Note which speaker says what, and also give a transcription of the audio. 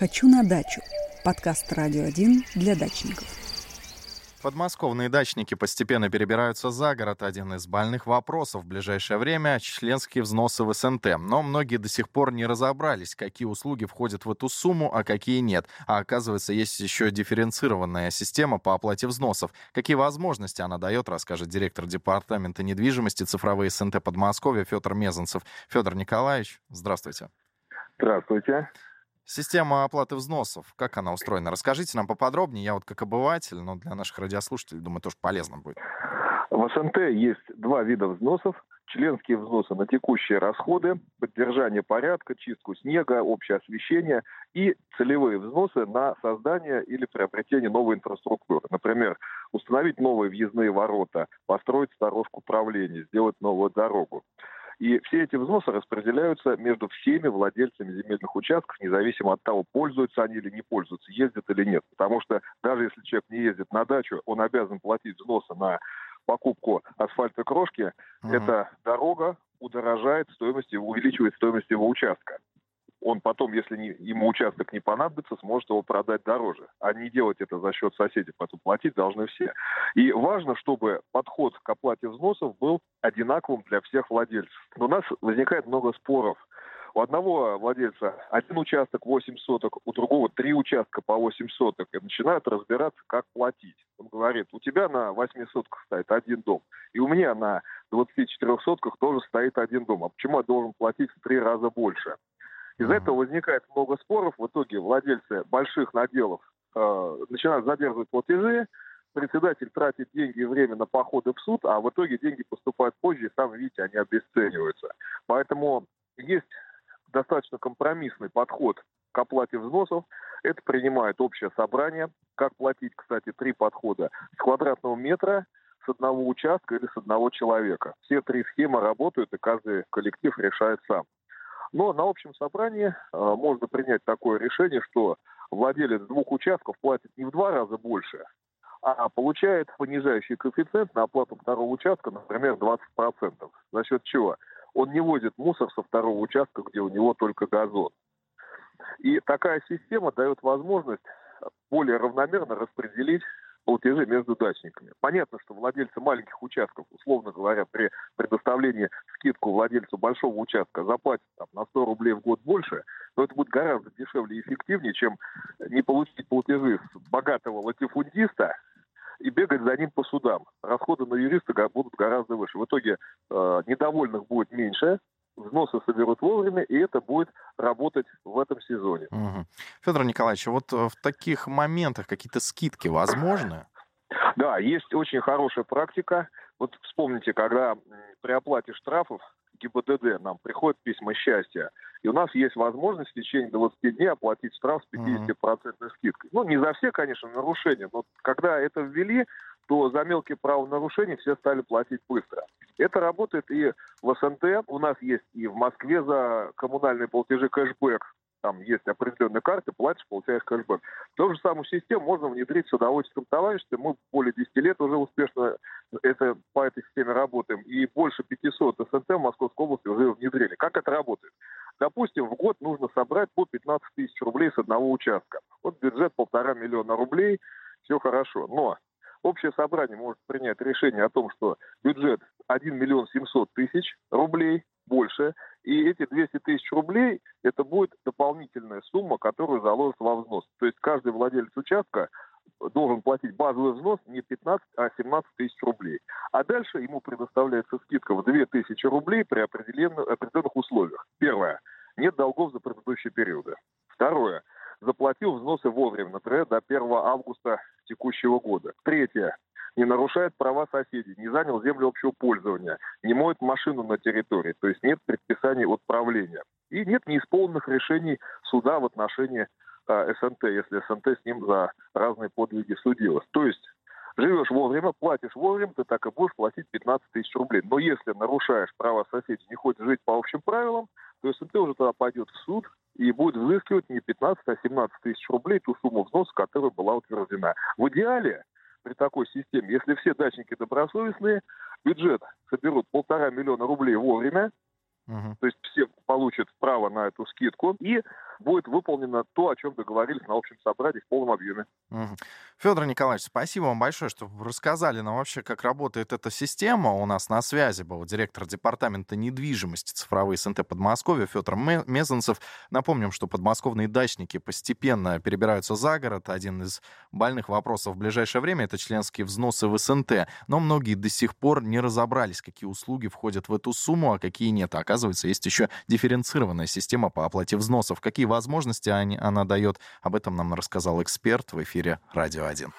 Speaker 1: «Хочу на дачу» – подкаст «Радио 1» для дачников.
Speaker 2: Подмосковные дачники постепенно перебираются за город. Один из больных вопросов в ближайшее время – членские взносы в СНТ. Но многие до сих пор не разобрались, какие услуги входят в эту сумму, а какие нет. А оказывается, есть еще дифференцированная система по оплате взносов. Какие возможности она дает, расскажет директор департамента недвижимости цифровые СНТ Подмосковья Федор Мезанцев. Федор Николаевич, здравствуйте.
Speaker 3: Здравствуйте.
Speaker 2: Система оплаты взносов, как она устроена? Расскажите нам поподробнее. Я вот как обыватель, но для наших радиослушателей, думаю, тоже полезно будет.
Speaker 3: В СНТ есть два вида взносов. Членские взносы на текущие расходы, поддержание порядка, чистку снега, общее освещение и целевые взносы на создание или приобретение новой инфраструктуры. Например, установить новые въездные ворота, построить сторожку управления, сделать новую дорогу. И все эти взносы распределяются между всеми владельцами земельных участков, независимо от того, пользуются они или не пользуются, ездят или нет. Потому что даже если человек не ездит на дачу, он обязан платить взносы на покупку асфальтокрошки. Uh-huh. Эта дорога удорожает стоимость, увеличивает стоимость его участка он потом, если не, ему участок не понадобится, сможет его продать дороже. А не делать это за счет соседей, потом платить должны все. И важно, чтобы подход к оплате взносов был одинаковым для всех владельцев. Но у нас возникает много споров. У одного владельца один участок 8 соток, у другого три участка по 8 соток. И начинают разбираться, как платить. Он говорит, у тебя на 8 сотках стоит один дом, и у меня на 24 сотках тоже стоит один дом. А почему я должен платить в три раза больше? Из-за этого возникает много споров. В итоге владельцы больших наделов э, начинают задерживать платежи, председатель тратит деньги и время на походы в суд, а в итоге деньги поступают позже, и сам видите, они обесцениваются. Поэтому есть достаточно компромиссный подход к оплате взносов. Это принимает общее собрание. Как платить, кстати, три подхода. С квадратного метра, с одного участка или с одного человека. Все три схемы работают, и каждый коллектив решает сам. Но на общем собрании э, можно принять такое решение, что владелец двух участков платит не в два раза больше, а получает понижающий коэффициент на оплату второго участка, например, 20%. За счет чего? Он не возит мусор со второго участка, где у него только газон. И такая система дает возможность более равномерно распределить платежи между дачниками. Понятно, что владельцы маленьких участков, условно говоря, при предоставлении скидку владельцу большого участка заплатят там, на 100 рублей в год больше, но это будет гораздо дешевле и эффективнее, чем не получить платежи с богатого латифундиста, и бегать за ним по судам. Расходы на юриста будут гораздо выше. В итоге э, недовольных будет меньше, взносы соберут вовремя, и это будет работать в этом сезоне.
Speaker 2: Угу. Федор Николаевич, вот э, в таких моментах какие-то скидки возможны?
Speaker 3: Да, есть очень хорошая практика. Вот вспомните, когда при оплате штрафов ГИБДД нам приходят письма счастья, и у нас есть возможность в течение 20 дней оплатить штраф с 50% mm-hmm. скидкой. Ну, не за все, конечно, нарушения, но когда это ввели, то за мелкие правонарушения все стали платить быстро. Это работает и в СНТ. У нас есть и в Москве за коммунальные платежи кэшбэк. Там есть определенная карта, платишь, получаешь кэшбэк. Ту же самую систему можно внедрить в садоводческом товариществе. Мы более 10 лет уже успешно это, по этой системе работаем. И больше 500 СНТ в Московской области уже внедрили. Как это работает? Допустим, в год нужно собрать по 15 тысяч рублей с одного участка. Вот бюджет полтора миллиона рублей, все хорошо. Но Общее собрание может принять решение о том, что бюджет 1 миллион 700 тысяч рублей больше, и эти 200 тысяч рублей – это будет дополнительная сумма, которую заложит во взнос. То есть каждый владелец участка должен платить базовый взнос не 15, а 17 тысяч рублей. А дальше ему предоставляется скидка в 2 тысячи рублей при определенных, определенных условиях. Первое. Нет долгов за предыдущие периоды. Второе заплатил взносы вовремя, например, до 1 августа текущего года. Третье. Не нарушает права соседей, не занял землю общего пользования, не моет машину на территории, то есть нет предписаний отправления. И нет неисполненных решений суда в отношении э, СНТ, если СНТ с ним за разные подвиги судилась. То есть живешь вовремя, платишь вовремя, ты так и будешь платить 15 тысяч рублей. Но если нарушаешь права соседей, не хочешь жить по общим правилам, то СНТ уже тогда пойдет в суд и будет взыскивать не 15, а 17 тысяч рублей ту сумму взноса, которая была утверждена. В идеале при такой системе, если все дачники добросовестные, бюджет соберут полтора миллиона рублей вовремя, uh-huh. то есть все получат право на эту скидку, и будет выполнено то, о чем договорились на общем собрании в полном объеме.
Speaker 2: Федор Николаевич, спасибо вам большое, что рассказали нам вообще, как работает эта система. У нас на связи был директор департамента недвижимости цифровой СНТ Подмосковья Федор Мезенцев. Напомним, что подмосковные дачники постепенно перебираются за город. Один из больных вопросов в ближайшее время — это членские взносы в СНТ. Но многие до сих пор не разобрались, какие услуги входят в эту сумму, а какие нет. Оказывается, есть еще дифференцированная система по оплате взносов. Какие возможности она дает, об этом нам рассказал эксперт в эфире «Радио 1».